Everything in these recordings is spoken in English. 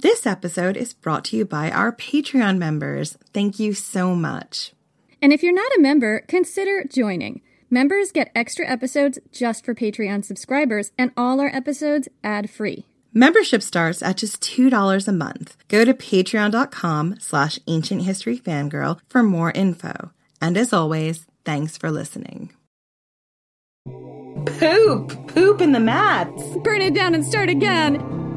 This episode is brought to you by our Patreon members. Thank you so much. And if you're not a member, consider joining. Members get extra episodes just for Patreon subscribers, and all our episodes ad free. Membership starts at just $2 a month. Go to patreon.com slash ancient history fangirl for more info. And as always, thanks for listening. Poop! Poop in the mats! Burn it down and start again!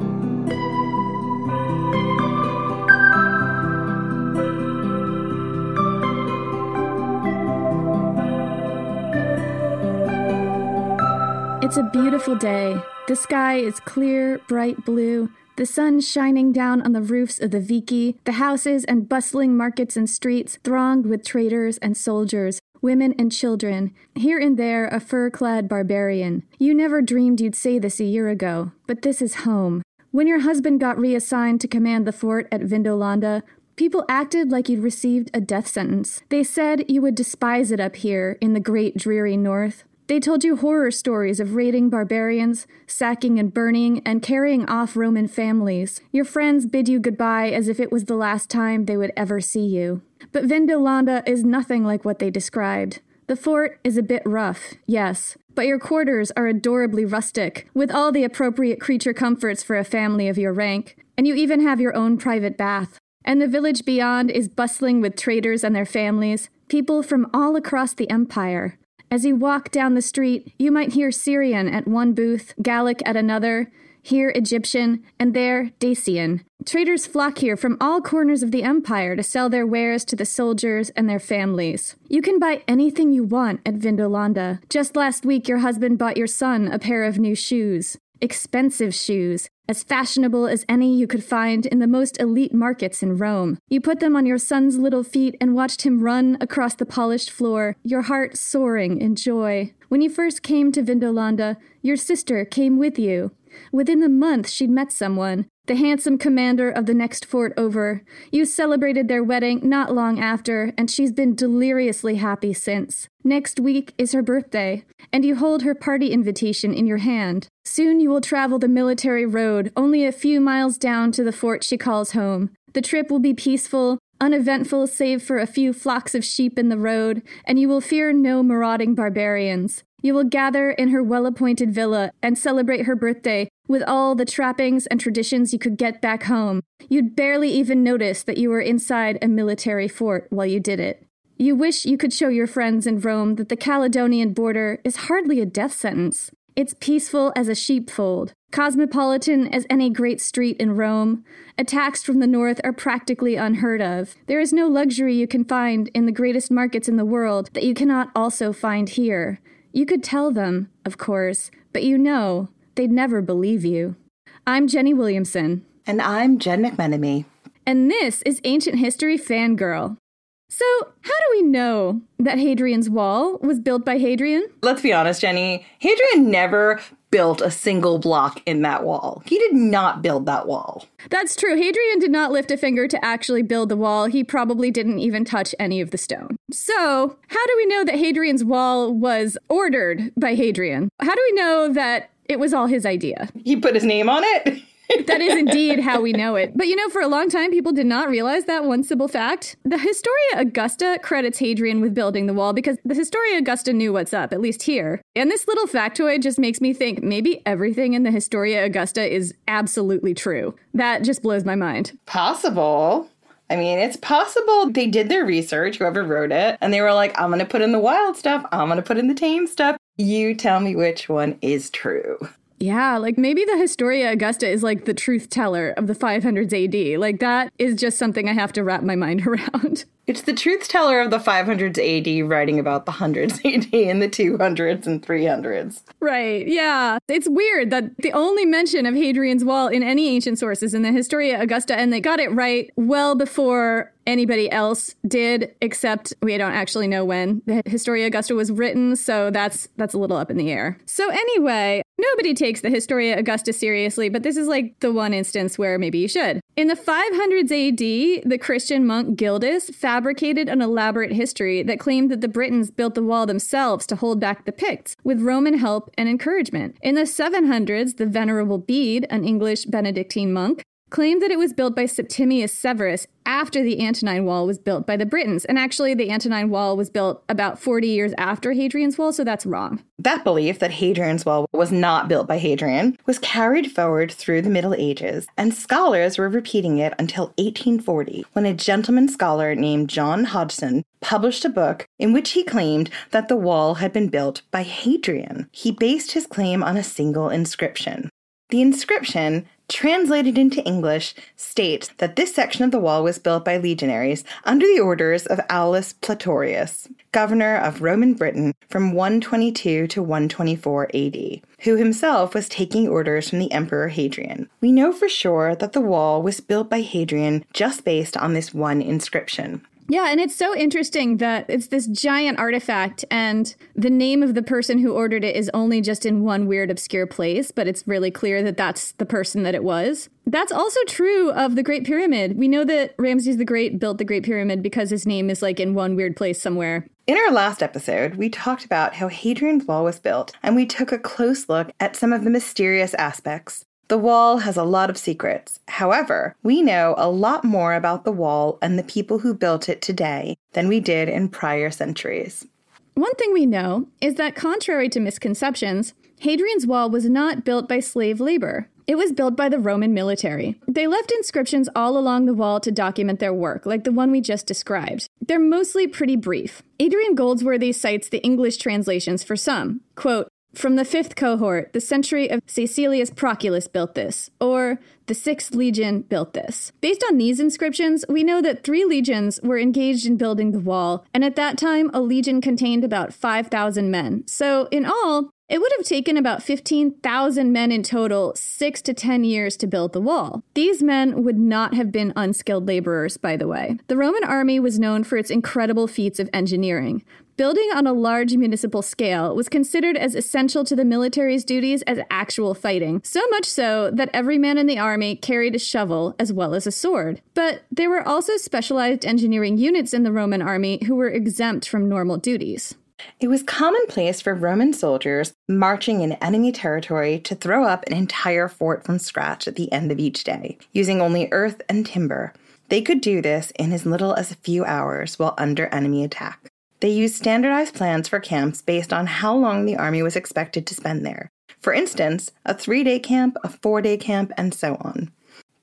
It's a beautiful day. The sky is clear, bright blue. The sun shining down on the roofs of the vici, the houses and bustling markets and streets thronged with traders and soldiers, women and children, here and there a fur clad barbarian. You never dreamed you'd say this a year ago, but this is home. When your husband got reassigned to command the fort at Vindolanda, people acted like you'd received a death sentence. They said you would despise it up here in the great dreary north. They told you horror stories of raiding barbarians, sacking and burning, and carrying off Roman families. Your friends bid you goodbye as if it was the last time they would ever see you. But Vindolanda is nothing like what they described. The fort is a bit rough, yes, but your quarters are adorably rustic, with all the appropriate creature comforts for a family of your rank, and you even have your own private bath. And the village beyond is bustling with traders and their families, people from all across the empire. As you walk down the street, you might hear Syrian at one booth, Gallic at another, here Egyptian, and there Dacian. Traders flock here from all corners of the empire to sell their wares to the soldiers and their families. You can buy anything you want at Vindolanda. Just last week, your husband bought your son a pair of new shoes. Expensive shoes, as fashionable as any you could find in the most elite markets in Rome. You put them on your son's little feet and watched him run across the polished floor, your heart soaring in joy. When you first came to Vindolanda, your sister came with you. Within a month, she'd met someone, the handsome commander of the next fort over. You celebrated their wedding not long after, and she's been deliriously happy since. Next week is her birthday, and you hold her party invitation in your hand. Soon you will travel the military road, only a few miles down to the fort she calls home. The trip will be peaceful, uneventful save for a few flocks of sheep in the road, and you will fear no marauding barbarians. You will gather in her well appointed villa and celebrate her birthday with all the trappings and traditions you could get back home. You'd barely even notice that you were inside a military fort while you did it. You wish you could show your friends in Rome that the Caledonian border is hardly a death sentence. It's peaceful as a sheepfold, cosmopolitan as any great street in Rome. Attacks from the north are practically unheard of. There is no luxury you can find in the greatest markets in the world that you cannot also find here. You could tell them, of course, but you know, they'd never believe you. I'm Jenny Williamson. And I'm Jen McMenemy. And this is Ancient History Fangirl. So, how do we know that Hadrian's Wall was built by Hadrian? Let's be honest, Jenny. Hadrian never built a single block in that wall. He did not build that wall. That's true. Hadrian did not lift a finger to actually build the wall. He probably didn't even touch any of the stone. So, how do we know that Hadrian's Wall was ordered by Hadrian? How do we know that it was all his idea? He put his name on it? that is indeed how we know it. But you know, for a long time, people did not realize that one simple fact. The Historia Augusta credits Hadrian with building the wall because the Historia Augusta knew what's up, at least here. And this little factoid just makes me think maybe everything in the Historia Augusta is absolutely true. That just blows my mind. Possible. I mean, it's possible they did their research, whoever wrote it, and they were like, I'm going to put in the wild stuff, I'm going to put in the tame stuff. You tell me which one is true. Yeah, like maybe the Historia Augusta is like the truth teller of the 500s AD. Like that is just something I have to wrap my mind around. It's the truth teller of the 500s AD writing about the 100s AD and the 200s and 300s. Right, yeah. It's weird that the only mention of Hadrian's Wall in any ancient sources in the Historia Augusta, and they got it right well before anybody else did, except we don't actually know when the Historia Augusta was written, so that's that's a little up in the air. So anyway, nobody takes the Historia Augusta seriously, but this is like the one instance where maybe you should. In the 500s AD, the Christian monk Gildas fabricated an elaborate history that claimed that the Britons built the wall themselves to hold back the Picts, with Roman help and encouragement. In the 700s, the Venerable Bede, an English Benedictine monk, claimed that it was built by Septimius Severus after the Antonine Wall was built by the Britons. And actually, the Antonine Wall was built about 40 years after Hadrian's Wall, so that's wrong. That belief that Hadrian's Wall was not built by Hadrian was carried forward through the Middle Ages, and scholars were repeating it until 1840, when a gentleman scholar named John Hodgson published a book in which he claimed that the wall had been built by Hadrian. He based his claim on a single inscription. The inscription translated into English, states that this section of the wall was built by legionaries under the orders of Aulus Platorius, governor of Roman Britain from 122 to 124 AD, who himself was taking orders from the Emperor Hadrian. We know for sure that the wall was built by Hadrian just based on this one inscription. Yeah, and it's so interesting that it's this giant artifact, and the name of the person who ordered it is only just in one weird, obscure place, but it's really clear that that's the person that it was. That's also true of the Great Pyramid. We know that Ramses the Great built the Great Pyramid because his name is like in one weird place somewhere. In our last episode, we talked about how Hadrian's Wall was built, and we took a close look at some of the mysterious aspects. The wall has a lot of secrets. However, we know a lot more about the wall and the people who built it today than we did in prior centuries. One thing we know is that, contrary to misconceptions, Hadrian's Wall was not built by slave labor. It was built by the Roman military. They left inscriptions all along the wall to document their work, like the one we just described. They're mostly pretty brief. Adrian Goldsworthy cites the English translations for some. Quote, from the fifth cohort, the century of Caecilius Proculus built this, or the sixth legion built this. Based on these inscriptions, we know that three legions were engaged in building the wall, and at that time, a legion contained about 5,000 men. So, in all, it would have taken about 15,000 men in total, six to 10 years to build the wall. These men would not have been unskilled laborers, by the way. The Roman army was known for its incredible feats of engineering. Building on a large municipal scale was considered as essential to the military's duties as actual fighting, so much so that every man in the army carried a shovel as well as a sword. But there were also specialized engineering units in the Roman army who were exempt from normal duties. It was commonplace for Roman soldiers marching in enemy territory to throw up an entire fort from scratch at the end of each day, using only earth and timber. They could do this in as little as a few hours while under enemy attack. They used standardized plans for camps based on how long the army was expected to spend there. For instance, a three day camp, a four day camp, and so on.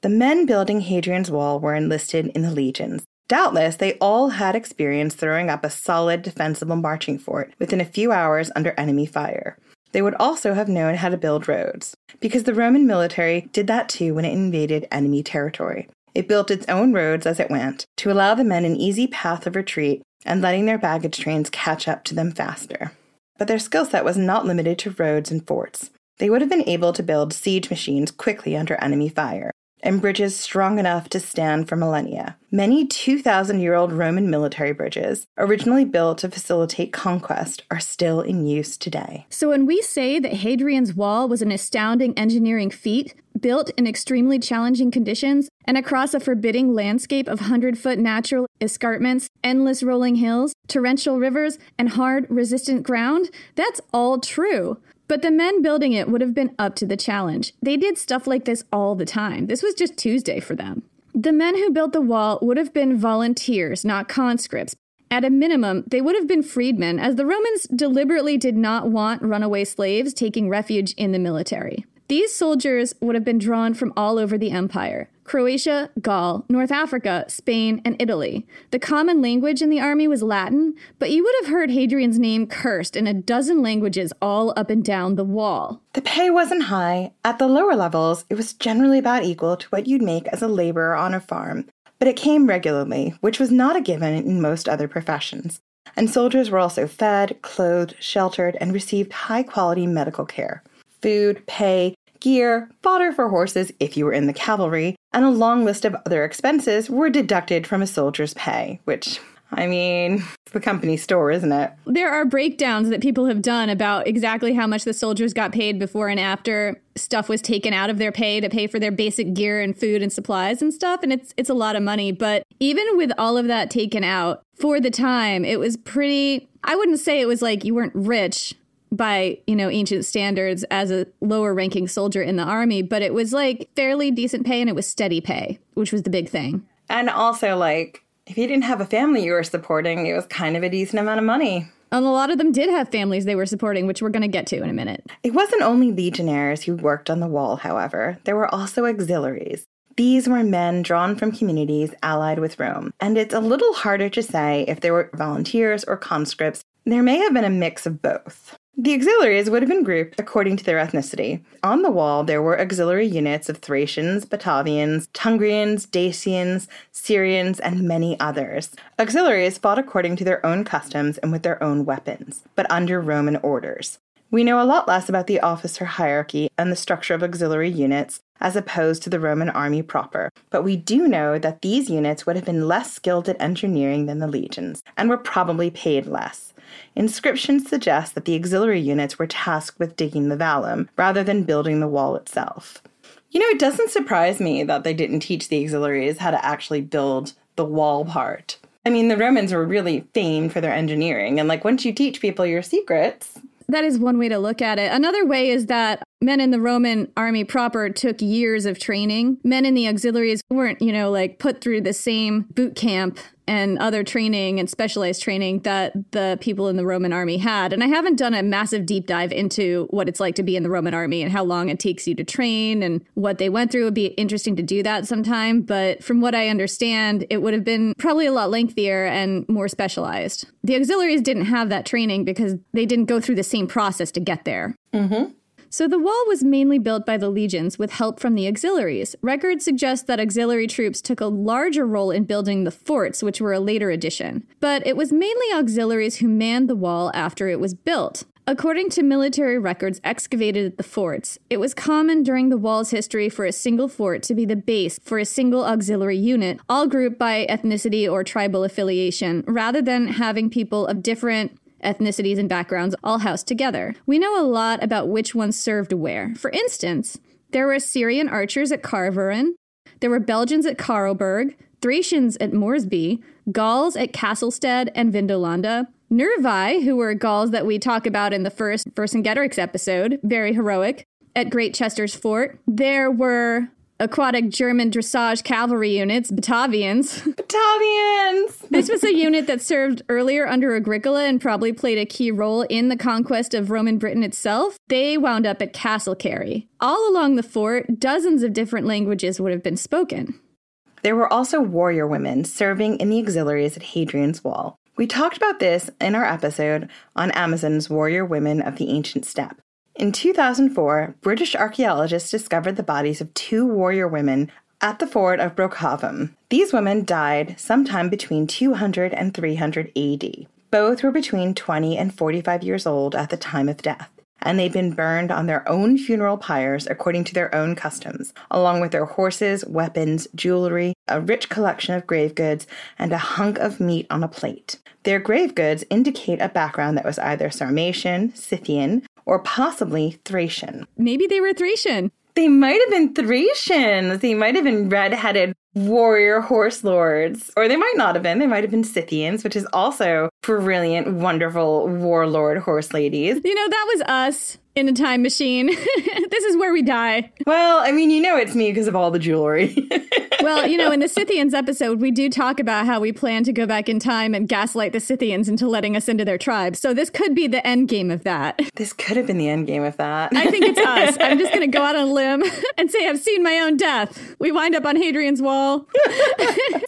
The men building Hadrian's Wall were enlisted in the legions, Doubtless, they all had experience throwing up a solid, defensible marching fort within a few hours under enemy fire. They would also have known how to build roads, because the Roman military did that too when it invaded enemy territory. It built its own roads as it went to allow the men an easy path of retreat and letting their baggage trains catch up to them faster. But their skill set was not limited to roads and forts. They would have been able to build siege machines quickly under enemy fire, and bridges strong enough to stand for millennia. Many 2,000 year old Roman military bridges, originally built to facilitate conquest, are still in use today. So, when we say that Hadrian's Wall was an astounding engineering feat, built in extremely challenging conditions and across a forbidding landscape of 100 foot natural escarpments, endless rolling hills, torrential rivers, and hard, resistant ground, that's all true. But the men building it would have been up to the challenge. They did stuff like this all the time. This was just Tuesday for them. The men who built the wall would have been volunteers, not conscripts. At a minimum, they would have been freedmen, as the Romans deliberately did not want runaway slaves taking refuge in the military. These soldiers would have been drawn from all over the empire Croatia, Gaul, North Africa, Spain, and Italy. The common language in the army was Latin, but you would have heard Hadrian's name cursed in a dozen languages all up and down the wall. The pay wasn't high. At the lower levels, it was generally about equal to what you'd make as a laborer on a farm, but it came regularly, which was not a given in most other professions. And soldiers were also fed, clothed, sheltered, and received high quality medical care. Food, pay, gear, fodder for horses if you were in the cavalry, and a long list of other expenses were deducted from a soldier's pay, which I mean, it's the company store, isn't it? There are breakdowns that people have done about exactly how much the soldiers got paid before and after stuff was taken out of their pay to pay for their basic gear and food and supplies and stuff and it's it's a lot of money, but even with all of that taken out, for the time, it was pretty I wouldn't say it was like you weren't rich, by you know ancient standards as a lower ranking soldier in the army but it was like fairly decent pay and it was steady pay which was the big thing. And also like if you didn't have a family you were supporting it was kind of a decent amount of money. And a lot of them did have families they were supporting which we're going to get to in a minute. It wasn't only legionnaires who worked on the wall however. There were also auxiliaries. These were men drawn from communities allied with Rome, and it's a little harder to say if they were volunteers or conscripts. There may have been a mix of both. The auxiliaries would have been grouped according to their ethnicity. On the wall, there were auxiliary units of Thracians, Batavians, Tungrians, Dacians, Syrians, and many others. Auxiliaries fought according to their own customs and with their own weapons, but under Roman orders. We know a lot less about the officer hierarchy and the structure of auxiliary units as opposed to the Roman army proper, but we do know that these units would have been less skilled at engineering than the legions and were probably paid less. Inscriptions suggest that the auxiliary units were tasked with digging the vallum rather than building the wall itself. You know, it doesn't surprise me that they didn't teach the auxiliaries how to actually build the wall part. I mean, the Romans were really famed for their engineering, and like once you teach people your secrets, that is one way to look at it. Another way is that men in the Roman army proper took years of training. Men in the auxiliaries weren't, you know, like put through the same boot camp and other training and specialized training that the people in the Roman army had. And I haven't done a massive deep dive into what it's like to be in the Roman army and how long it takes you to train and what they went through. It would be interesting to do that sometime. But from what I understand, it would have been probably a lot lengthier and more specialized. The auxiliaries didn't have that training because they didn't go through the same process to get there. Mm-hmm. So the wall was mainly built by the legions with help from the auxiliaries. Records suggest that auxiliary troops took a larger role in building the forts, which were a later addition. But it was mainly auxiliaries who manned the wall after it was built. According to military records excavated at the forts, it was common during the wall's history for a single fort to be the base for a single auxiliary unit, all grouped by ethnicity or tribal affiliation, rather than having people of different ethnicities and backgrounds all housed together. We know a lot about which ones served where. For instance, there were Syrian archers at Carvoran, there were Belgians at Carrawburgh, Thracians at Moresby, Gauls at Castlestead and Vindolanda, Nervii, who were Gauls that we talk about in the first Vercingetorix episode, very heroic, at Great Chester's Fort. There were aquatic German dressage cavalry units, Batavians. Batavians! this was a unit that served earlier under Agricola and probably played a key role in the conquest of Roman Britain itself. They wound up at Castlecary. All along the fort, dozens of different languages would have been spoken. There were also warrior women serving in the auxiliaries at Hadrian's Wall. We talked about this in our episode on Amazon's Warrior Women of the Ancient Steppe. In 2004, British archaeologists discovered the bodies of two warrior women at the fort of Brocavum. These women died sometime between 200 and 300 AD. Both were between 20 and 45 years old at the time of death, and they'd been burned on their own funeral pyres according to their own customs, along with their horses, weapons, jewelry, a rich collection of grave goods, and a hunk of meat on a plate. Their grave goods indicate a background that was either Sarmatian, Scythian, or possibly Thracian. Maybe they were Thracian. They might have been Thracians. They might have been red-headed warrior horse lords. Or they might not have been. They might have been Scythians, which is also brilliant, wonderful warlord horse ladies. You know, that was us in a time machine. this is where we die. Well, I mean, you know it's me because of all the jewelry. well, you know, in the Scythians episode, we do talk about how we plan to go back in time and gaslight the Scythians into letting us into their tribe. So this could be the end game of that. This could have been the end game of that. I think it's us. I'm just going to go out on a limb and say I've seen my own death. We wind up on Hadrian's Wall.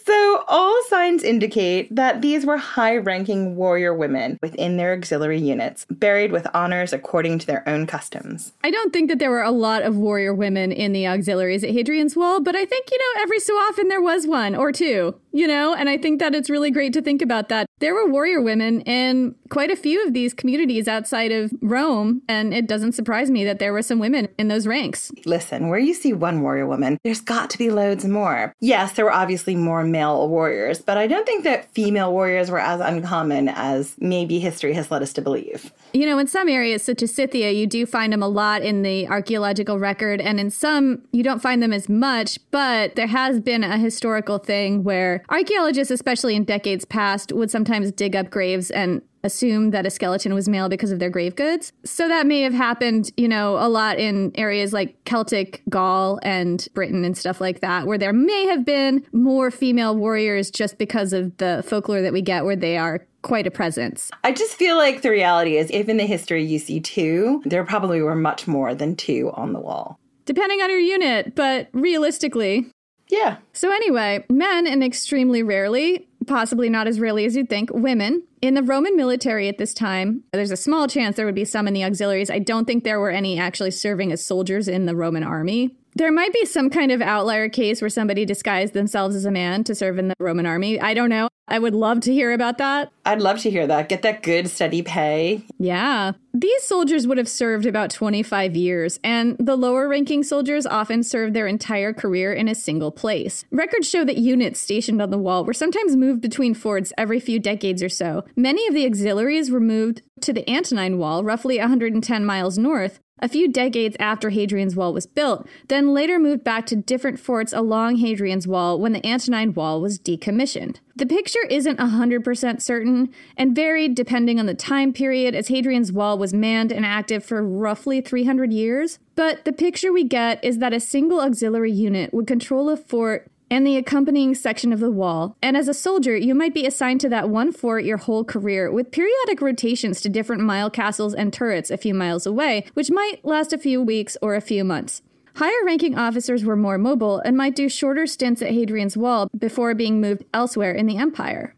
so all signs indicate that these were high-ranking warrior women within their auxiliary units, buried with honors according to their own customs. I don't think that there were a lot of warrior women in the auxiliaries at Hadrian's Wall, but I think, you know, every so often there was one or two, you know, and I think that it's really great to think about that. There were warrior women in quite a few of these communities outside of Rome, and it doesn't surprise me that there were some women in those ranks. Listen, where you see one warrior woman, there's got to be loads more. Yes, there were obviously more male warriors, but I don't think that female warriors were as uncommon as maybe history has led us to believe. You know, in some areas, such as Scythia, you do find them a lot in the archaeological record, and in some, you don't find them as much, but there has been a historical thing where archaeologists, especially in decades past, would sometimes dig up graves and assume that a skeleton was male because of their grave goods. So that may have happened, you know, a lot in areas like Celtic Gaul and Britain and stuff like that, where there may have been more female warriors just because of the folklore that we get where they are quite a presence. I just feel like the reality is if in the history you see two, there probably were much more than two on the wall. Depending on your unit, but realistically. Yeah. So, anyway, men, and extremely rarely, possibly not as rarely as you'd think, women. In the Roman military at this time, there's a small chance there would be some in the auxiliaries. I don't think there were any actually serving as soldiers in the Roman army. There might be some kind of outlier case where somebody disguised themselves as a man to serve in the Roman army. I don't know. I would love to hear about that. I'd love to hear that. Get that good, steady pay. Yeah. These soldiers would have served about 25 years, and the lower ranking soldiers often served their entire career in a single place. Records show that units stationed on the wall were sometimes moved between forts every few decades or so. Many of the auxiliaries were moved to the Antonine Wall, roughly 110 miles north, a few decades after Hadrian's Wall was built, then later moved back to different forts along Hadrian's Wall when the Antonine Wall was decommissioned. The picture isn't 100% certain and varied depending on the time period, as Hadrian's Wall was manned and active for roughly 300 years. But the picture we get is that a single auxiliary unit would control a fort and the accompanying section of the wall. And as a soldier, you might be assigned to that one fort your whole career, with periodic rotations to different mile castles and turrets a few miles away, which might last a few weeks or a few months. Higher ranking officers were more mobile and might do shorter stints at Hadrian's Wall before being moved elsewhere in the empire.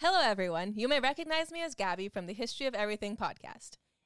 Hello, everyone. You may recognize me as Gabby from the History of Everything podcast.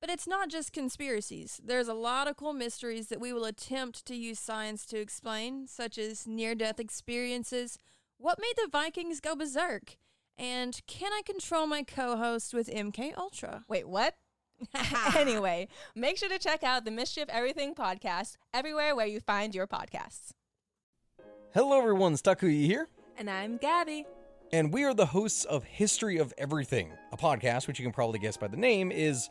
But it's not just conspiracies. There's a lot of cool mysteries that we will attempt to use science to explain, such as near death experiences, what made the Vikings go berserk, and can I control my co host with MK Ultra? Wait, what? anyway, make sure to check out the Mystery of Everything podcast everywhere where you find your podcasts. Hello, everyone. Stakuyi here. And I'm Gabby. And we are the hosts of History of Everything, a podcast which you can probably guess by the name is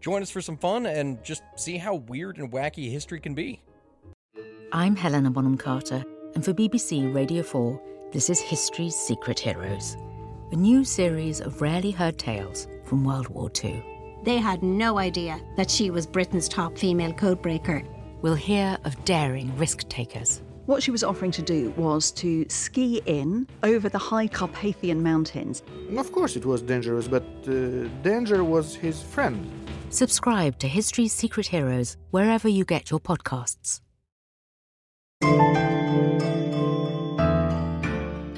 Join us for some fun and just see how weird and wacky history can be. I'm Helena Bonham Carter, and for BBC Radio 4, this is History's Secret Heroes, a new series of rarely heard tales from World War II. They had no idea that she was Britain's top female codebreaker. we'll hear of daring risk takers. What she was offering to do was to ski in over the high Carpathian mountains. Of course, it was dangerous, but uh, danger was his friend. Subscribe to History's Secret Heroes wherever you get your podcasts.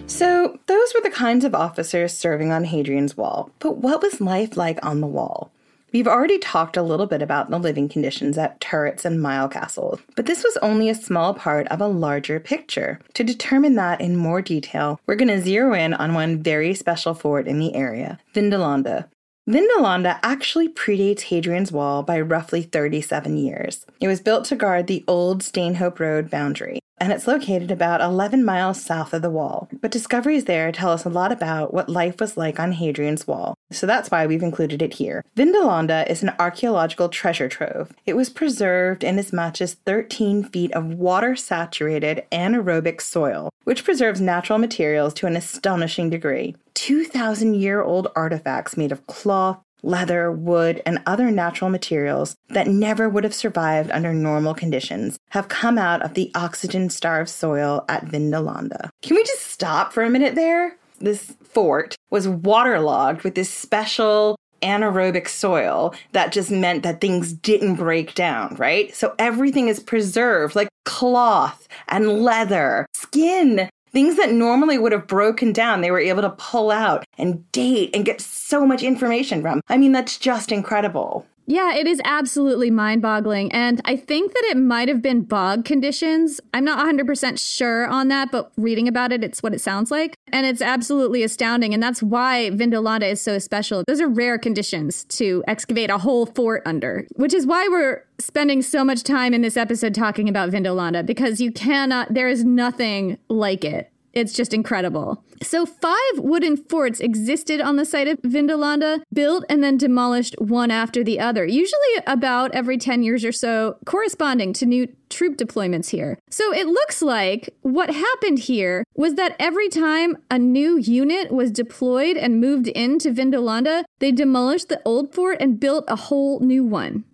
So, those were the kinds of officers serving on Hadrian's Wall. But what was life like on the wall? We've already talked a little bit about the living conditions at turrets and mile castles, but this was only a small part of a larger picture. To determine that in more detail, we're going to zero in on one very special fort in the area, Vindolanda. Vindolanda actually predates Hadrian's Wall by roughly 37 years. It was built to guard the old Stanhope Road boundary, and it's located about 11 miles south of the wall. But discoveries there tell us a lot about what life was like on Hadrian's Wall, so that's why we've included it here. Vindolanda is an archaeological treasure trove. It was preserved in as much as 13 feet of water saturated anaerobic soil, which preserves natural materials to an astonishing degree. 2,000 year old artifacts made of cloth, leather, wood, and other natural materials that never would have survived under normal conditions have come out of the oxygen starved soil at Vindolanda. Can we just stop for a minute there? This fort was waterlogged with this special anaerobic soil that just meant that things didn't break down, right? So everything is preserved like cloth and leather, skin Things that normally would have broken down, they were able to pull out and date and get so much information from. I mean, that's just incredible. Yeah, it is absolutely mind boggling. And I think that it might have been bog conditions. I'm not 100% sure on that, but reading about it, it's what it sounds like. And it's absolutely astounding. And that's why Vindolanda is so special. Those are rare conditions to excavate a whole fort under, which is why we're spending so much time in this episode talking about Vindolanda because you cannot, there is nothing like it. It's just incredible. So, five wooden forts existed on the site of Vindolanda, built and then demolished one after the other, usually about every 10 years or so, corresponding to new troop deployments here. So, it looks like what happened here was that every time a new unit was deployed and moved into Vindolanda, they demolished the old fort and built a whole new one.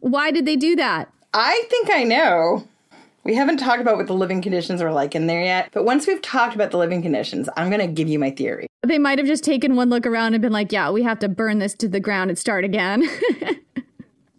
Why did they do that? I think I know. We haven't talked about what the living conditions are like in there yet, but once we've talked about the living conditions, I'm going to give you my theory. They might have just taken one look around and been like, yeah, we have to burn this to the ground and start again.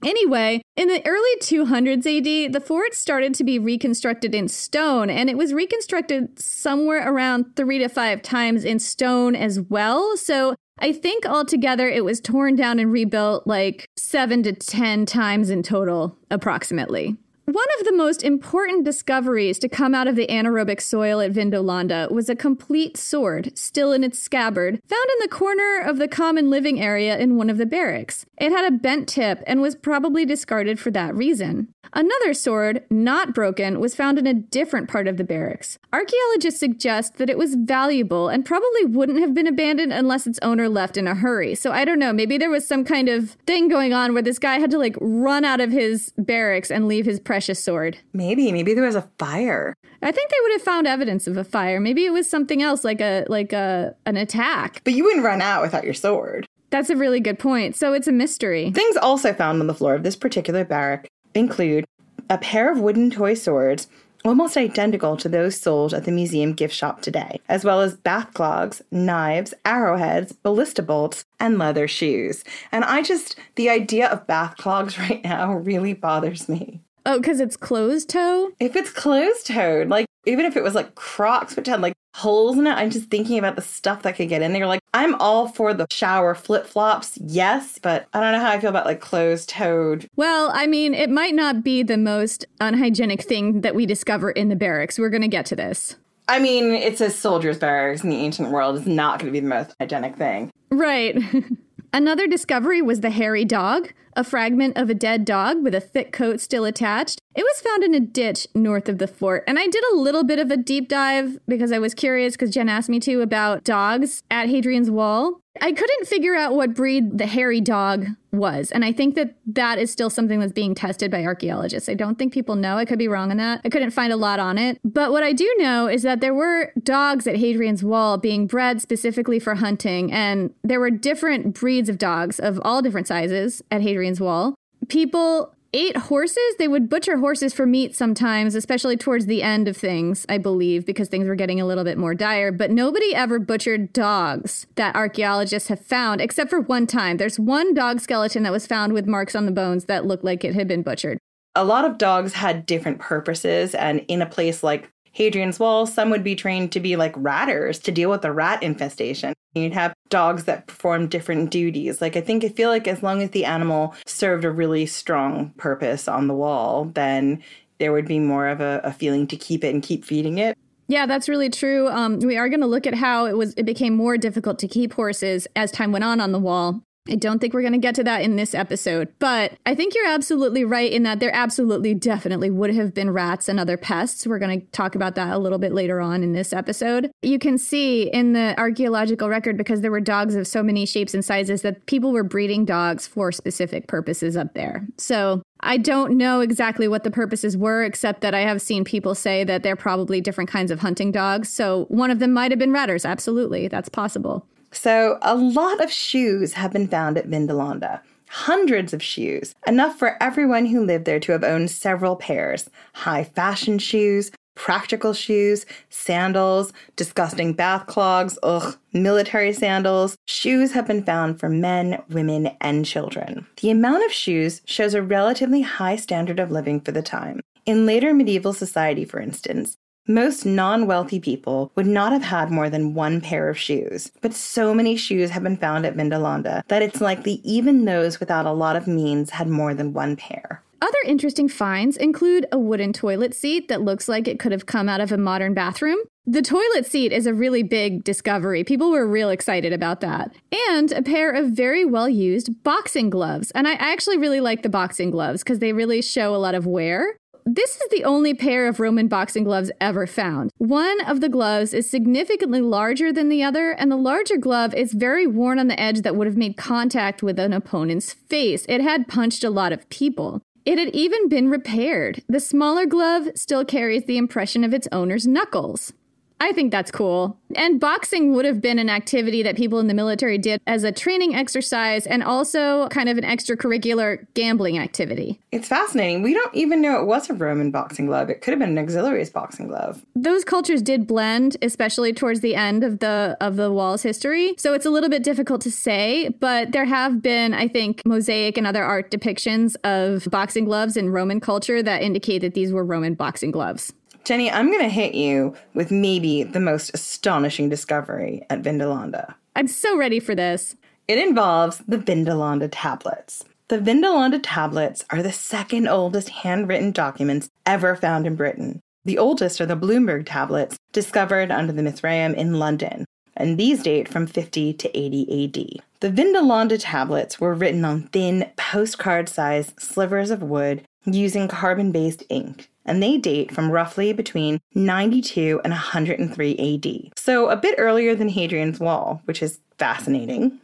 Anyway, in the early 200s AD, the fort started to be reconstructed in stone, and it was reconstructed somewhere around three to five times in stone as well. So I think altogether it was torn down and rebuilt like seven to 10 times in total, approximately. One of the most important discoveries to come out of the anaerobic soil at Vindolanda was a complete sword, still in its scabbard, found in the corner of the common living area in one of the barracks. It had a bent tip and was probably discarded for that reason. Another sword, not broken, was found in a different part of the barracks. Archaeologists suggest that it was valuable and probably wouldn't have been abandoned unless its owner left in a hurry. So I don't know, maybe there was some kind of thing going on where this guy had to like run out of his barracks and leave his precious sword. Maybe, maybe there was a fire. I think they would have found evidence of a fire. Maybe it was something else like a like a an attack. But you wouldn't run out without your sword. That's a really good point. So it's a mystery. Things also found on the floor of this particular barrack include a pair of wooden toy swords almost identical to those sold at the museum gift shop today, as well as bath clogs, knives, arrowheads, ballista bolts, and leather shoes. And I just, the idea of bath clogs right now really bothers me. Oh, because it's closed toe? If it's closed toed, like even if it was like Crocs, which had like holes in it, I'm just thinking about the stuff that could get in there. Like, I'm all for the shower flip flops, yes, but I don't know how I feel about like closed toed. Well, I mean, it might not be the most unhygienic thing that we discover in the barracks. We're going to get to this. I mean, it's a soldier's barracks in the ancient world. It's not going to be the most hygienic thing. Right. Another discovery was the hairy dog, a fragment of a dead dog with a thick coat still attached. It was found in a ditch north of the fort, and I did a little bit of a deep dive because I was curious because Jen asked me to about dogs at Hadrian's Wall. I couldn't figure out what breed the hairy dog was, and I think that that is still something that's being tested by archaeologists. I don't think people know. I could be wrong on that. I couldn't find a lot on it. But what I do know is that there were dogs at Hadrian's Wall being bred specifically for hunting, and there were different breeds of dogs of all different sizes at Hadrian's Wall. People ate horses. They would butcher horses for meat sometimes, especially towards the end of things, I believe, because things were getting a little bit more dire. But nobody ever butchered dogs that archaeologists have found, except for one time. There's one dog skeleton that was found with marks on the bones that looked like it had been butchered. A lot of dogs had different purposes, and in a place like Hadrian's Wall, some would be trained to be like ratters to deal with the rat infestation. You'd have dogs that perform different duties. Like, I think I feel like as long as the animal served a really strong purpose on the wall, then there would be more of a, a feeling to keep it and keep feeding it. Yeah, that's really true. Um, we are going to look at how it was. It became more difficult to keep horses as time went on on the wall. I don't think we're going to get to that in this episode, but I think you're absolutely right in that there absolutely definitely would have been rats and other pests. We're going to talk about that a little bit later on in this episode. You can see in the archaeological record, because there were dogs of so many shapes and sizes, that people were breeding dogs for specific purposes up there. So I don't know exactly what the purposes were, except that I have seen people say that they're probably different kinds of hunting dogs. So one of them might have been ratters. Absolutely. That's possible. So, a lot of shoes have been found at Vindolanda. Hundreds of shoes, enough for everyone who lived there to have owned several pairs high fashion shoes, practical shoes, sandals, disgusting bath clogs, ugh, military sandals. Shoes have been found for men, women, and children. The amount of shoes shows a relatively high standard of living for the time. In later medieval society, for instance, most non wealthy people would not have had more than one pair of shoes, but so many shoes have been found at Vindolanda that it's likely even those without a lot of means had more than one pair. Other interesting finds include a wooden toilet seat that looks like it could have come out of a modern bathroom. The toilet seat is a really big discovery. People were real excited about that. And a pair of very well used boxing gloves. And I actually really like the boxing gloves because they really show a lot of wear. This is the only pair of Roman boxing gloves ever found. One of the gloves is significantly larger than the other, and the larger glove is very worn on the edge that would have made contact with an opponent's face. It had punched a lot of people. It had even been repaired. The smaller glove still carries the impression of its owner's knuckles. I think that's cool. And boxing would have been an activity that people in the military did as a training exercise and also kind of an extracurricular gambling activity. It's fascinating. We don't even know it was a Roman boxing glove. It could have been an auxiliaries boxing glove. Those cultures did blend, especially towards the end of the of the wall's history. So it's a little bit difficult to say, but there have been, I think, mosaic and other art depictions of boxing gloves in Roman culture that indicate that these were Roman boxing gloves. Jenny, I'm going to hit you with maybe the most astonishing discovery at Vindolanda. I'm so ready for this. It involves the Vindolanda tablets. The Vindolanda tablets are the second oldest handwritten documents ever found in Britain. The oldest are the Bloomberg tablets, discovered under the Mithraeum in London, and these date from 50 to 80 AD. The Vindolanda tablets were written on thin, postcard sized slivers of wood using carbon based ink and they date from roughly between 92 and 103 AD. So a bit earlier than Hadrian's Wall, which is fascinating.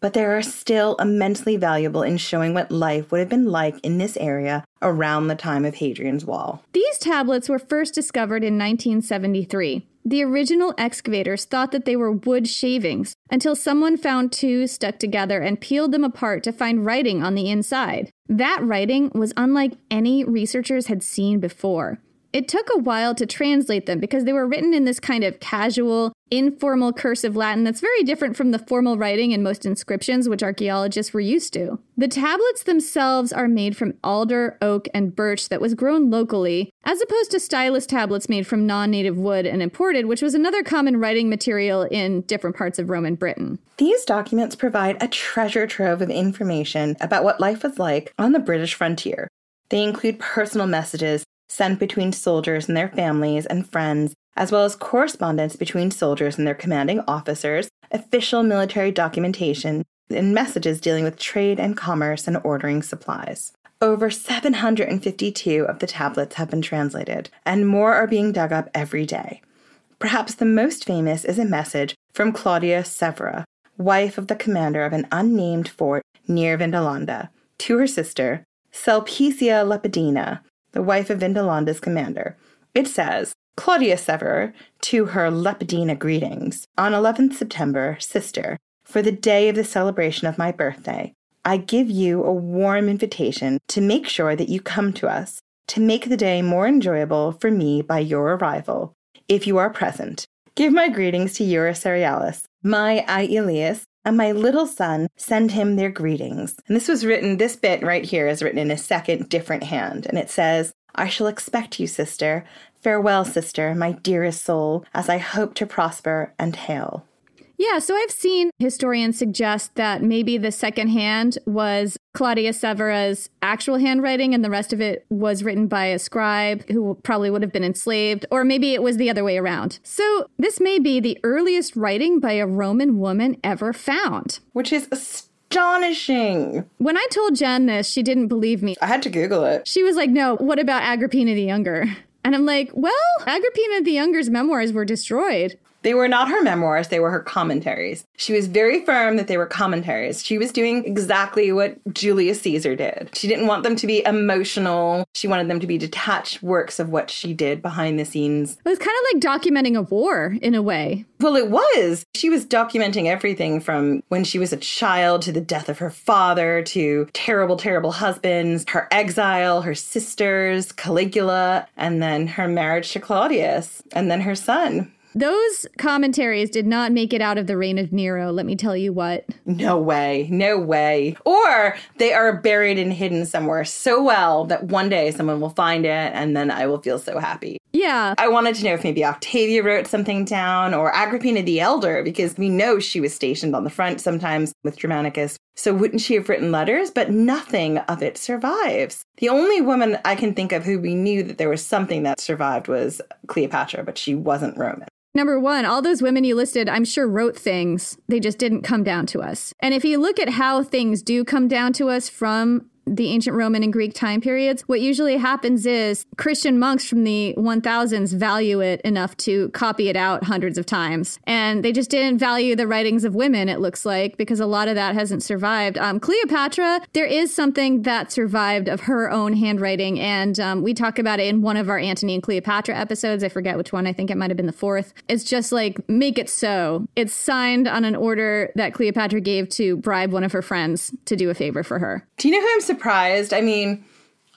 But they are still immensely valuable in showing what life would have been like in this area around the time of Hadrian's Wall. These tablets were first discovered in 1973. The original excavators thought that they were wood shavings until someone found two stuck together and peeled them apart to find writing on the inside. That writing was unlike any researchers had seen before. It took a while to translate them because they were written in this kind of casual, informal cursive Latin that's very different from the formal writing in most inscriptions, which archaeologists were used to. The tablets themselves are made from alder, oak, and birch that was grown locally, as opposed to stylus tablets made from non native wood and imported, which was another common writing material in different parts of Roman Britain. These documents provide a treasure trove of information about what life was like on the British frontier. They include personal messages sent between soldiers and their families and friends, as well as correspondence between soldiers and their commanding officers, official military documentation, and messages dealing with trade and commerce and ordering supplies. Over 752 of the tablets have been translated, and more are being dug up every day. Perhaps the most famous is a message from Claudia Severa, wife of the commander of an unnamed fort near Vindolanda, to her sister, Sulpicia Lepidina, the wife of Vindolanda's commander. It says, Claudia Sever, to her Lepidina greetings. On 11th September, sister, for the day of the celebration of my birthday, I give you a warm invitation to make sure that you come to us, to make the day more enjoyable for me by your arrival. If you are present, give my greetings to your Cerealis, my Aelius, and my little son send him their greetings. And this was written, this bit right here is written in a second different hand. And it says, I shall expect you, sister. Farewell, sister, my dearest soul, as I hope to prosper and hail. Yeah, so I've seen historians suggest that maybe the second hand was Claudia Severa's actual handwriting and the rest of it was written by a scribe who probably would have been enslaved, or maybe it was the other way around. So this may be the earliest writing by a Roman woman ever found. Which is astonishing. When I told Jen this, she didn't believe me. I had to Google it. She was like, no, what about Agrippina the Younger? And I'm like, well, Agrippina the Younger's memoirs were destroyed. They were not her memoirs, they were her commentaries. She was very firm that they were commentaries. She was doing exactly what Julius Caesar did. She didn't want them to be emotional, she wanted them to be detached works of what she did behind the scenes. It was kind of like documenting a war in a way. Well, it was. She was documenting everything from when she was a child to the death of her father to terrible, terrible husbands, her exile, her sisters, Caligula, and then her marriage to Claudius, and then her son. Those commentaries did not make it out of the reign of Nero, let me tell you what. No way. No way. Or they are buried and hidden somewhere so well that one day someone will find it and then I will feel so happy. Yeah. I wanted to know if maybe Octavia wrote something down or Agrippina the Elder because we know she was stationed on the front sometimes with Germanicus. So wouldn't she have written letters? But nothing of it survives. The only woman I can think of who we knew that there was something that survived was Cleopatra, but she wasn't Roman. Number one, all those women you listed, I'm sure wrote things. They just didn't come down to us. And if you look at how things do come down to us from the ancient Roman and Greek time periods, what usually happens is Christian monks from the 1000s value it enough to copy it out hundreds of times. And they just didn't value the writings of women, it looks like, because a lot of that hasn't survived. Um, Cleopatra, there is something that survived of her own handwriting. And um, we talk about it in one of our Antony and Cleopatra episodes. I forget which one. I think it might have been the fourth. It's just like, make it so. It's signed on an order that Cleopatra gave to bribe one of her friends to do a favor for her. Do you know who I'm surprised? I mean,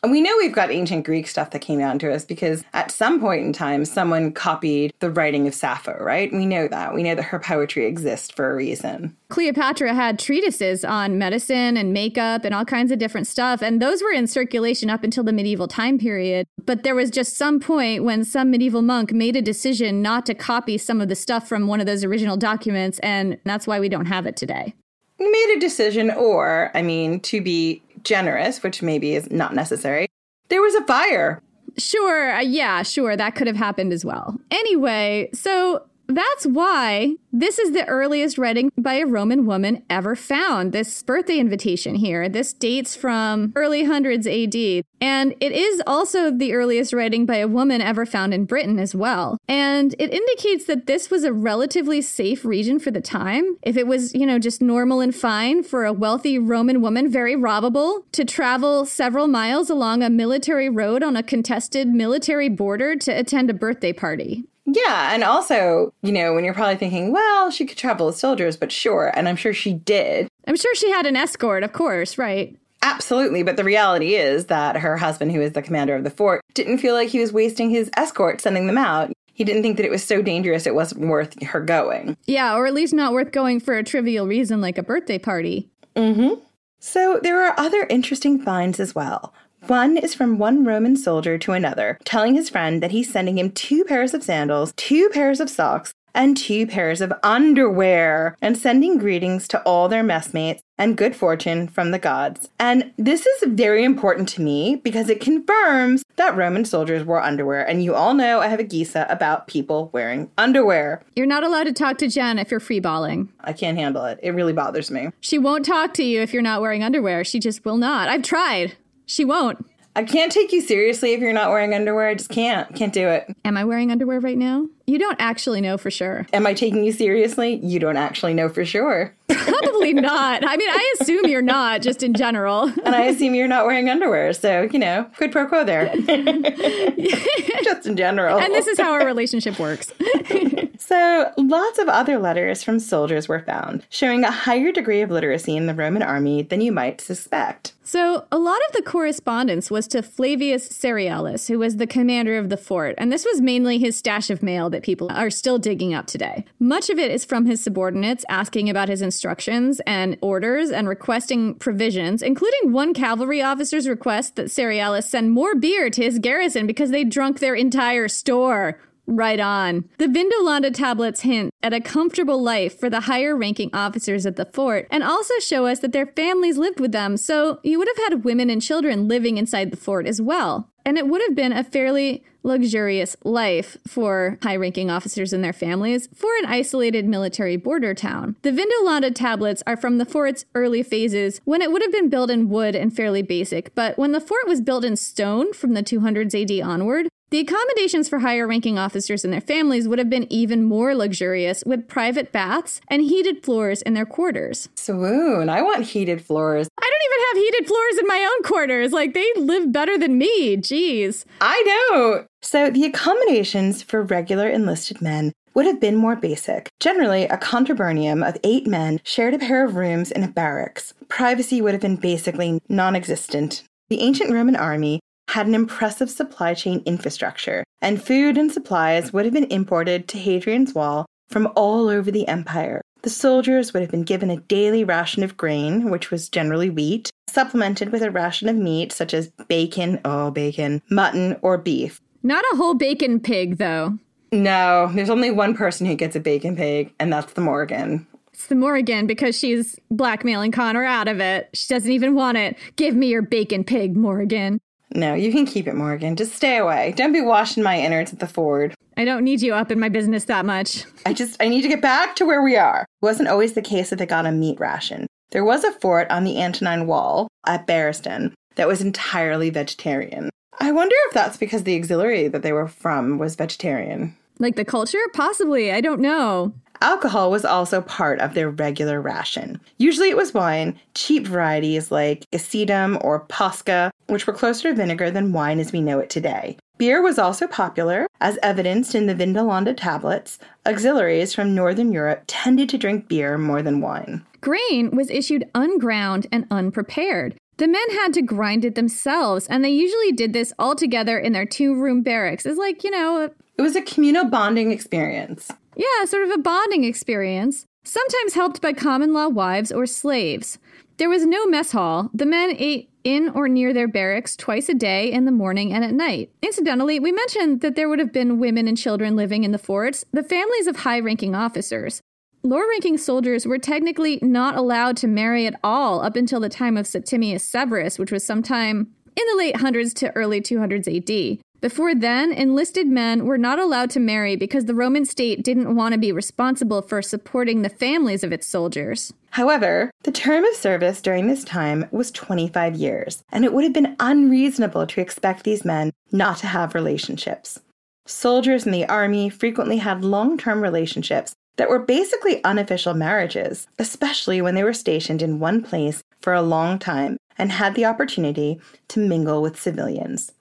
we know we've got ancient Greek stuff that came down to us because at some point in time, someone copied the writing of Sappho, right? We know that. We know that her poetry exists for a reason. Cleopatra had treatises on medicine and makeup and all kinds of different stuff, and those were in circulation up until the medieval time period. But there was just some point when some medieval monk made a decision not to copy some of the stuff from one of those original documents, and that's why we don't have it today. Made a decision, or, I mean, to be generous, which maybe is not necessary, there was a fire. Sure, uh, yeah, sure, that could have happened as well. Anyway, so that's why this is the earliest writing by a Roman woman ever found. This birthday invitation here. This dates from early hundreds AD. And it is also the earliest writing by a woman ever found in Britain as well. And it indicates that this was a relatively safe region for the time. If it was, you know, just normal and fine for a wealthy Roman woman, very robbable, to travel several miles along a military road on a contested military border to attend a birthday party. Yeah, and also, you know, when you're probably thinking, well, she could travel with soldiers, but sure, and I'm sure she did. I'm sure she had an escort, of course, right? Absolutely, but the reality is that her husband, who is the commander of the fort, didn't feel like he was wasting his escort sending them out. He didn't think that it was so dangerous it wasn't worth her going. Yeah, or at least not worth going for a trivial reason like a birthday party. Mm hmm. So there are other interesting finds as well. One is from one Roman soldier to another, telling his friend that he's sending him two pairs of sandals, two pairs of socks, and two pairs of underwear, and sending greetings to all their messmates and good fortune from the gods. And this is very important to me because it confirms that Roman soldiers wore underwear. And you all know I have a Gisa about people wearing underwear. You're not allowed to talk to Jen if you're freeballing. I can't handle it. It really bothers me. She won't talk to you if you're not wearing underwear. She just will not. I've tried. She won't. I can't take you seriously if you're not wearing underwear. I just can't. Can't do it. Am I wearing underwear right now? You don't actually know for sure. Am I taking you seriously? You don't actually know for sure. Probably not. I mean, I assume you're not, just in general. and I assume you're not wearing underwear. So, you know, quid pro quo there. just in general. And this is how our relationship works. So, lots of other letters from soldiers were found, showing a higher degree of literacy in the Roman army than you might suspect. So, a lot of the correspondence was to Flavius Cerealis, who was the commander of the fort, and this was mainly his stash of mail that people are still digging up today. Much of it is from his subordinates asking about his instructions and orders and requesting provisions, including one cavalry officer's request that Cerealis send more beer to his garrison because they drunk their entire store. Right on. The Vindolanda tablets hint at a comfortable life for the higher ranking officers at the fort and also show us that their families lived with them, so you would have had women and children living inside the fort as well. And it would have been a fairly luxurious life for high ranking officers and their families for an isolated military border town. The Vindolanda tablets are from the fort's early phases when it would have been built in wood and fairly basic, but when the fort was built in stone from the 200s AD onward, the accommodations for higher ranking officers and their families would have been even more luxurious with private baths and heated floors in their quarters. Swoon, I want heated floors. I don't even have heated floors in my own quarters. Like, they live better than me. Jeez. I know. So, the accommodations for regular enlisted men would have been more basic. Generally, a contubernium of eight men shared a pair of rooms in a barracks. Privacy would have been basically non existent. The ancient Roman army had an impressive supply chain infrastructure, and food and supplies would have been imported to Hadrian's Wall from all over the empire. The soldiers would have been given a daily ration of grain, which was generally wheat, supplemented with a ration of meat such as bacon, oh, bacon, mutton, or beef. Not a whole bacon pig, though. No, there's only one person who gets a bacon pig, and that's the Morgan. It's the Morgan because she's blackmailing Connor out of it. She doesn't even want it. Give me your bacon pig, Morgan. No, you can keep it, Morgan. Just stay away. Don't be washing my innards at the ford. I don't need you up in my business that much. I just, I need to get back to where we are. It wasn't always the case that they got a meat ration. There was a fort on the Antonine Wall at Bearsden that was entirely vegetarian. I wonder if that's because the auxiliary that they were from was vegetarian. Like the culture? Possibly. I don't know. Alcohol was also part of their regular ration. Usually it was wine, cheap varieties like Acetum or Posca, which were closer to vinegar than wine as we know it today. Beer was also popular, as evidenced in the Vindolanda tablets. Auxiliaries from Northern Europe tended to drink beer more than wine. Grain was issued unground and unprepared. The men had to grind it themselves, and they usually did this all together in their two room barracks. It's like, you know, it was a communal bonding experience. Yeah, sort of a bonding experience, sometimes helped by common law wives or slaves. There was no mess hall. The men ate in or near their barracks twice a day in the morning and at night. Incidentally, we mentioned that there would have been women and children living in the forts, the families of high ranking officers. Lower ranking soldiers were technically not allowed to marry at all up until the time of Septimius Severus, which was sometime in the late hundreds to early 200s AD. Before then, enlisted men were not allowed to marry because the Roman state didn't want to be responsible for supporting the families of its soldiers. However, the term of service during this time was 25 years, and it would have been unreasonable to expect these men not to have relationships. Soldiers in the army frequently had long term relationships that were basically unofficial marriages, especially when they were stationed in one place for a long time and had the opportunity to mingle with civilians.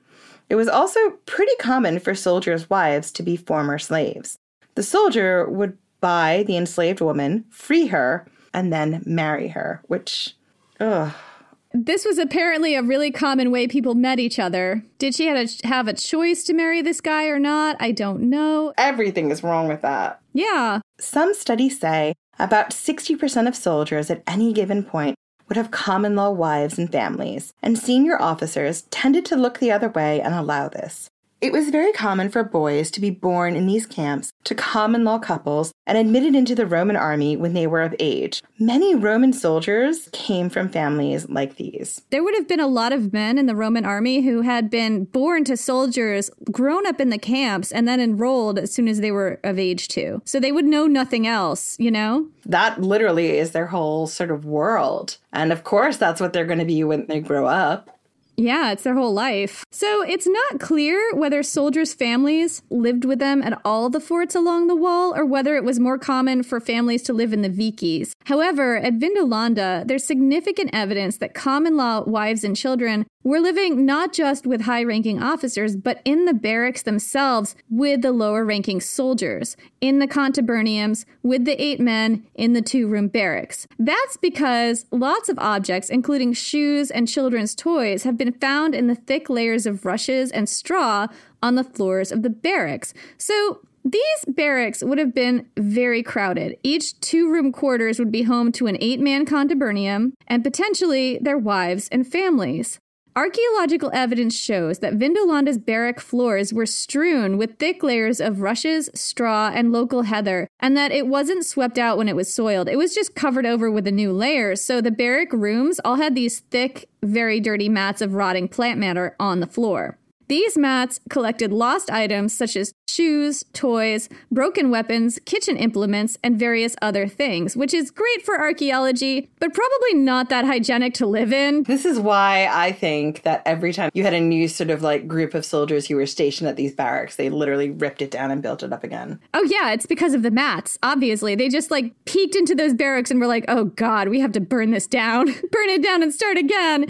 It was also pretty common for soldiers' wives to be former slaves. The soldier would buy the enslaved woman, free her, and then marry her, which, ugh. This was apparently a really common way people met each other. Did she have a, have a choice to marry this guy or not? I don't know. Everything is wrong with that. Yeah. Some studies say about 60% of soldiers at any given point would have common law wives and families, and senior officers tended to look the other way and allow this. It was very common for boys to be born in these camps to common law couples and admitted into the Roman army when they were of age. Many Roman soldiers came from families like these. There would have been a lot of men in the Roman army who had been born to soldiers, grown up in the camps, and then enrolled as soon as they were of age too. So they would know nothing else, you know? That literally is their whole sort of world. And of course, that's what they're going to be when they grow up. Yeah, it's their whole life. So it's not clear whether soldiers' families lived with them at all the forts along the wall or whether it was more common for families to live in the vikis. However, at Vindolanda, there's significant evidence that common law wives and children were living not just with high ranking officers, but in the barracks themselves with the lower ranking soldiers, in the contuberniums with the eight men in the two room barracks. That's because lots of objects, including shoes and children's toys, have been found in the thick layers of rushes and straw on the floors of the barracks. So these barracks would have been very crowded. Each two room quarters would be home to an eight man contubernium and potentially their wives and families. Archaeological evidence shows that Vindolanda's barrack floors were strewn with thick layers of rushes, straw, and local heather, and that it wasn't swept out when it was soiled. It was just covered over with a new layer. So the barrack rooms all had these thick, very dirty mats of rotting plant matter on the floor. These mats collected lost items such as shoes, toys, broken weapons, kitchen implements, and various other things, which is great for archaeology, but probably not that hygienic to live in. This is why I think that every time you had a new sort of like group of soldiers who were stationed at these barracks, they literally ripped it down and built it up again. Oh, yeah, it's because of the mats, obviously. They just like peeked into those barracks and were like, oh God, we have to burn this down, burn it down and start again.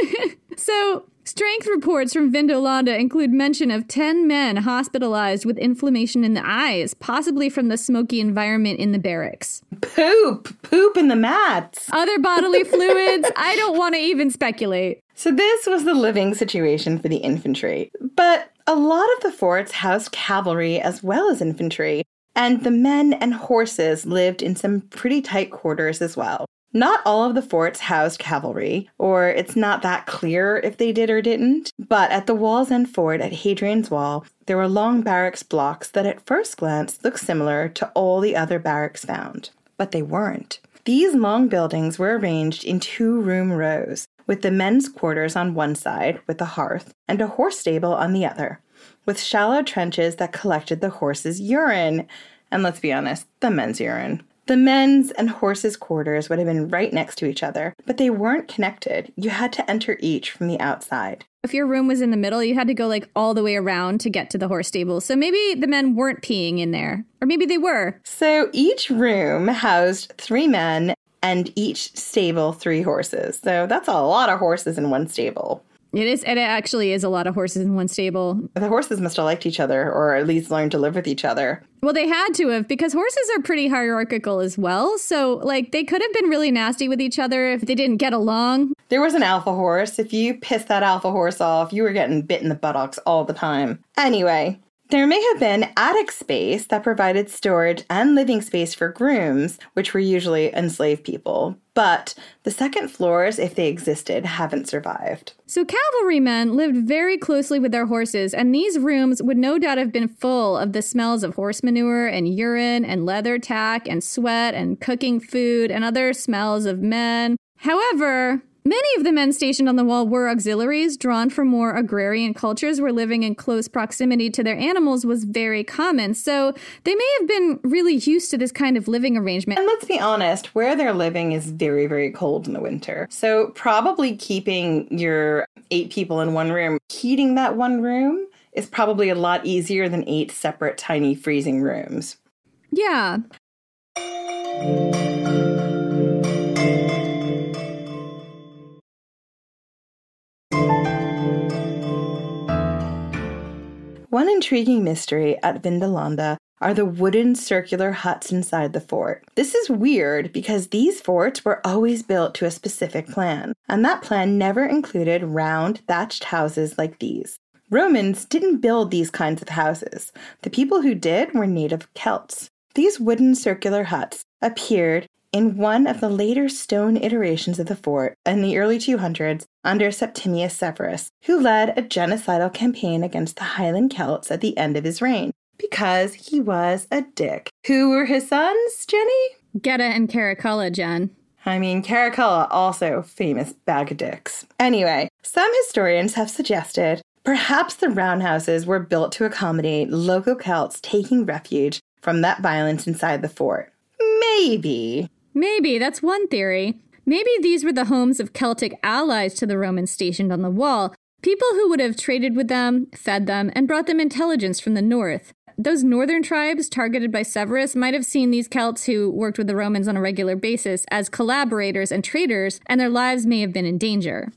so Strength reports from Vindolanda include mention of 10 men hospitalized with inflammation in the eyes, possibly from the smoky environment in the barracks. Poop! Poop in the mats! Other bodily fluids? I don't want to even speculate. So, this was the living situation for the infantry. But a lot of the forts housed cavalry as well as infantry, and the men and horses lived in some pretty tight quarters as well. Not all of the forts housed cavalry, or it's not that clear if they did or didn't, but at the Wallsend Fort at Hadrian's Wall, there were long barracks blocks that at first glance looked similar to all the other barracks found. But they weren't. These long buildings were arranged in two room rows, with the men's quarters on one side with a hearth and a horse stable on the other, with shallow trenches that collected the horse's urine. And let's be honest, the men's urine. The men's and horses' quarters would have been right next to each other, but they weren't connected. You had to enter each from the outside. If your room was in the middle, you had to go like all the way around to get to the horse stable. So maybe the men weren't peeing in there, or maybe they were. So each room housed three men and each stable three horses. So that's a lot of horses in one stable. It is, and it actually is a lot of horses in one stable. The horses must have liked each other, or at least learned to live with each other. Well, they had to have because horses are pretty hierarchical as well. So, like, they could have been really nasty with each other if they didn't get along. There was an alpha horse. If you pissed that alpha horse off, you were getting bit in the buttocks all the time. Anyway, there may have been attic space that provided storage and living space for grooms, which were usually enslaved people, but the second floors, if they existed, haven't survived. So, cavalrymen lived very closely with their horses, and these rooms would no doubt have been full of the smells of horse manure and urine and leather tack and sweat and cooking food and other smells of men. However, Many of the men stationed on the wall were auxiliaries drawn from more agrarian cultures where living in close proximity to their animals was very common. So they may have been really used to this kind of living arrangement. And let's be honest, where they're living is very, very cold in the winter. So probably keeping your eight people in one room, heating that one room is probably a lot easier than eight separate tiny freezing rooms. Yeah. One intriguing mystery at Vindolanda are the wooden circular huts inside the fort. This is weird because these forts were always built to a specific plan, and that plan never included round, thatched houses like these. Romans didn't build these kinds of houses. The people who did were native Celts. These wooden circular huts appeared in one of the later stone iterations of the fort in the early 200s under Septimius Severus, who led a genocidal campaign against the Highland Celts at the end of his reign because he was a dick. Who were his sons, Jenny? Geta and Caracalla, Jen. I mean, Caracalla also famous bag of dicks. Anyway, some historians have suggested perhaps the roundhouses were built to accommodate local Celts taking refuge from that violence inside the fort. Maybe. Maybe, that's one theory. Maybe these were the homes of Celtic allies to the Romans stationed on the wall, people who would have traded with them, fed them, and brought them intelligence from the north. Those northern tribes targeted by Severus might have seen these Celts who worked with the Romans on a regular basis as collaborators and traitors, and their lives may have been in danger.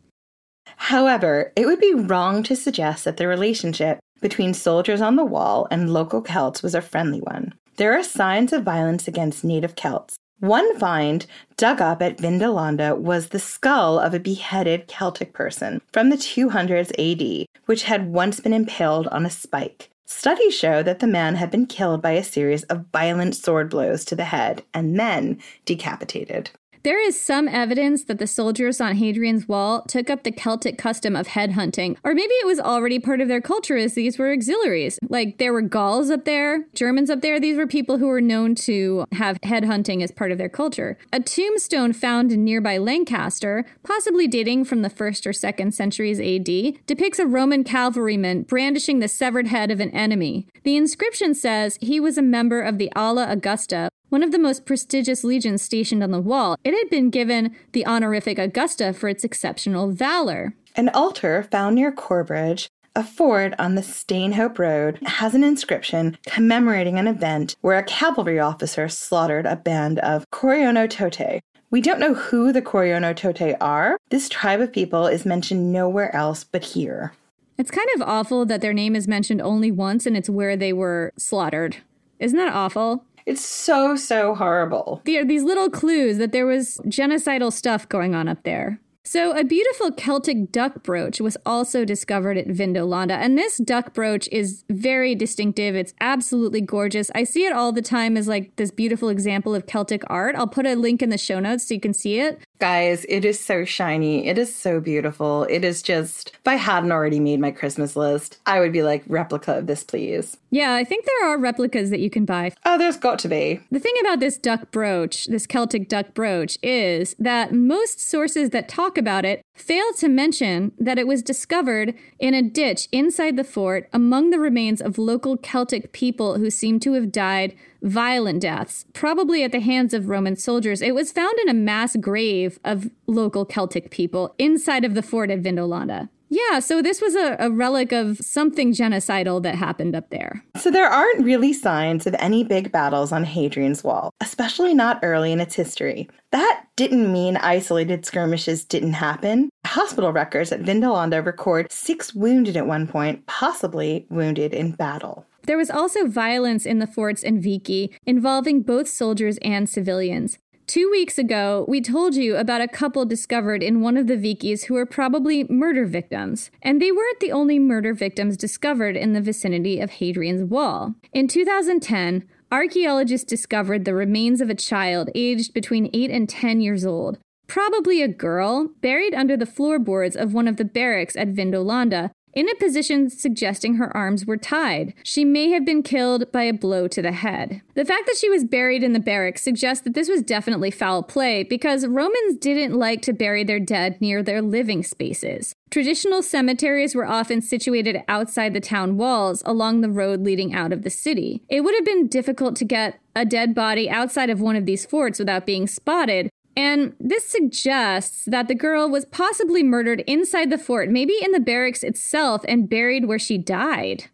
However, it would be wrong to suggest that the relationship between soldiers on the wall and local Celts was a friendly one. There are signs of violence against native Celts. One find dug up at Vindolanda was the skull of a beheaded Celtic person from the 200s AD, which had once been impaled on a spike. Studies show that the man had been killed by a series of violent sword blows to the head and then decapitated. There is some evidence that the soldiers on Hadrian's Wall took up the Celtic custom of headhunting, or maybe it was already part of their culture as these were auxiliaries. Like there were Gauls up there, Germans up there. These were people who were known to have headhunting as part of their culture. A tombstone found in nearby Lancaster, possibly dating from the 1st or 2nd centuries AD, depicts a Roman cavalryman brandishing the severed head of an enemy. The inscription says he was a member of the Ala Augusta, one of the most prestigious legions stationed on the wall. It had been given the honorific Augusta for its exceptional valor. An altar found near Corbridge, a ford on the Stanhope Road, has an inscription commemorating an event where a cavalry officer slaughtered a band of Corionototae. We don't know who the Corionototae are. This tribe of people is mentioned nowhere else but here. It's kind of awful that their name is mentioned only once and it's where they were slaughtered. Isn't that awful? It's so, so horrible. There are these little clues that there was genocidal stuff going on up there. So, a beautiful Celtic duck brooch was also discovered at Vindolanda, and this duck brooch is very distinctive. It's absolutely gorgeous. I see it all the time as like this beautiful example of Celtic art. I'll put a link in the show notes so you can see it. Guys, it is so shiny. It is so beautiful. It is just, if I hadn't already made my Christmas list, I would be like, replica of this, please. Yeah, I think there are replicas that you can buy. Oh, there's got to be. The thing about this duck brooch, this Celtic duck brooch, is that most sources that talk about it fail to mention that it was discovered in a ditch inside the fort among the remains of local Celtic people who seem to have died violent deaths, probably at the hands of Roman soldiers. It was found in a mass grave of local Celtic people inside of the fort at Vindolanda. Yeah, so this was a, a, relic of something genocidal that happened up there. So there aren't really signs of any big battles on Hadrian's Wall, especially not early in its history. That didn't mean isolated skirmishes didn't happen. Hospital records at Vindolanda record six wounded at one point, possibly wounded in battle. There was also violence in the forts in vici involving both soldiers and civilians. Two weeks ago, we told you about a couple discovered in one of the Vikis who were probably murder victims. And they weren't the only murder victims discovered in the vicinity of Hadrian's Wall. In 2010, archaeologists discovered the remains of a child aged between 8 and 10 years old, probably a girl, buried under the floorboards of one of the barracks at Vindolanda, in a position suggesting her arms were tied. She may have been killed by a blow to the head. The fact that she was buried in the barracks suggests that this was definitely foul play because Romans didn't like to bury their dead near their living spaces. Traditional cemeteries were often situated outside the town walls along the road leading out of the city. It would have been difficult to get a dead body outside of one of these forts without being spotted, and this suggests that the girl was possibly murdered inside the fort, maybe in the barracks itself, and buried where she died.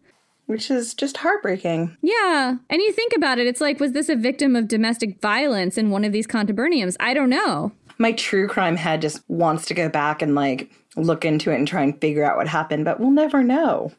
Which is just heartbreaking. Yeah. And you think about it, it's like, was this a victim of domestic violence in one of these contuberniums? I don't know. My true crime head just wants to go back and like look into it and try and figure out what happened, but we'll never know.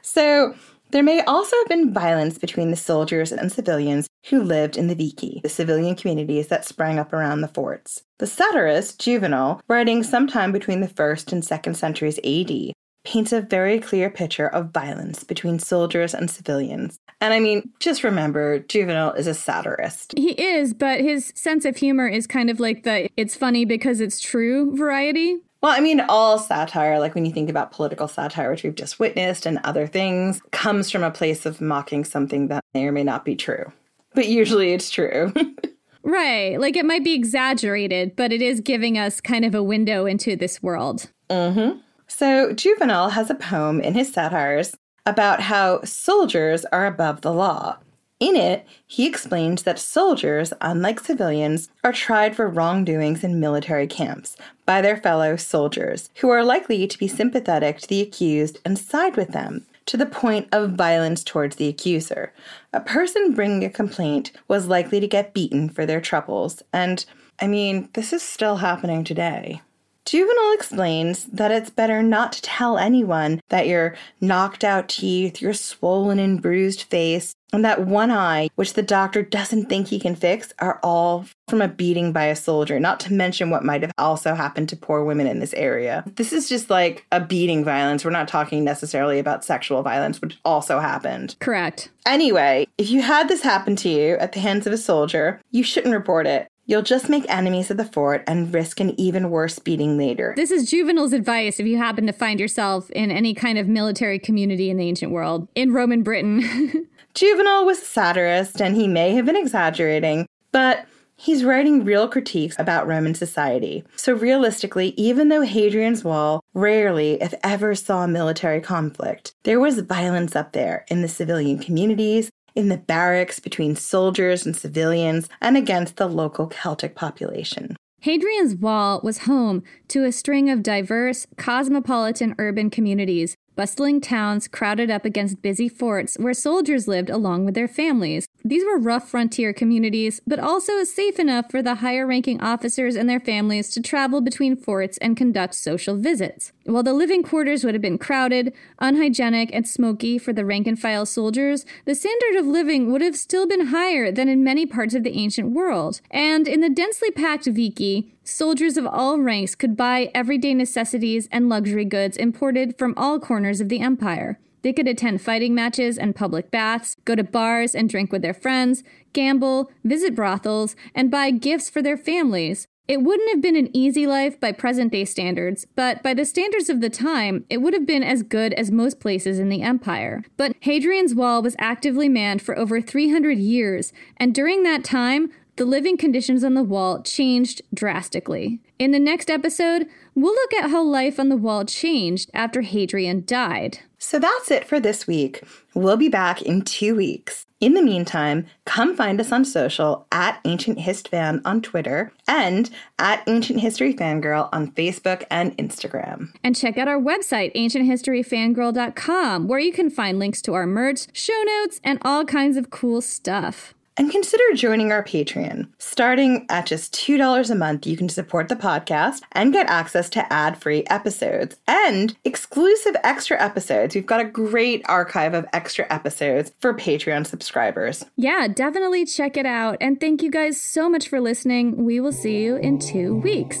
So, there may also have been violence between the soldiers and civilians who lived in the vici, the civilian communities that sprang up around the forts. The satirist Juvenal, writing sometime between the 1st and 2nd centuries AD, paints a very clear picture of violence between soldiers and civilians. And I mean, just remember, Juvenal is a satirist. He is, but his sense of humor is kind of like the it's funny because it's true variety. Well, I mean, all satire, like when you think about political satire, which we've just witnessed, and other things, comes from a place of mocking something that may or may not be true. But usually it's true. right. Like it might be exaggerated, but it is giving us kind of a window into this world. Mm-hmm. So Juvenal has a poem in his satires about how soldiers are above the law. In it, he explains that soldiers, unlike civilians, are tried for wrongdoings in military camps by their fellow soldiers, who are likely to be sympathetic to the accused and side with them, to the point of violence towards the accuser. A person bringing a complaint was likely to get beaten for their troubles, and I mean, this is still happening today. Juvenal explains that it's better not to tell anyone that your knocked out teeth, your swollen and bruised face, and that one eye, which the doctor doesn't think he can fix, are all from a beating by a soldier, not to mention what might have also happened to poor women in this area. This is just like a beating violence. We're not talking necessarily about sexual violence, which also happened. Correct. Anyway, if you had this happen to you at the hands of a soldier, you shouldn't report it. You'll just make enemies of the fort and risk an even worse beating later. This is Juvenal's advice if you happen to find yourself in any kind of military community in the ancient world, in Roman Britain. Juvenal was a satirist and he may have been exaggerating, but he's writing real critiques about Roman society. So, realistically, even though Hadrian's Wall rarely, if ever, saw military conflict, there was violence up there in the civilian communities in the barracks between soldiers and civilians and against the local Celtic population. Hadrian's Wall was home to a string of diverse, cosmopolitan urban communities bustling towns crowded up against busy forts where soldiers lived along with their families. These were rough frontier communities, but also safe enough for the higher ranking officers and their families to travel between forts and conduct social visits. While the living quarters would have been crowded, unhygienic, and smoky for the rank and file soldiers, the standard of living would have still been higher than in many parts of the ancient world. And in the densely packed Vici, soldiers of all ranks could buy everyday necessities and luxury goods imported from all corners of the empire. They could attend fighting matches and public baths, go to bars and drink with their friends, gamble, visit brothels, and buy gifts for their families. It wouldn't have been an easy life by present day standards, but by the standards of the time, it would have been as good as most places in the empire. But Hadrian's Wall was actively manned for over 300 years, and during that time, the living conditions on the wall changed drastically. In the next episode, we'll look at how life on the wall changed after Hadrian died. So that's it for this week. We'll be back in two weeks. In the meantime, come find us on social at Ancient Hist Fan on Twitter and at Ancient History Fangirl on Facebook and Instagram. And check out our website, ancienthistoryfangirl.com, where you can find links to our merch, show notes, and all kinds of cool stuff. And consider joining our Patreon. Starting at just $2 a month, you can support the podcast and get access to ad free episodes and exclusive extra episodes. We've got a great archive of extra episodes for Patreon subscribers. Yeah, definitely check it out. And thank you guys so much for listening. We will see you in two weeks.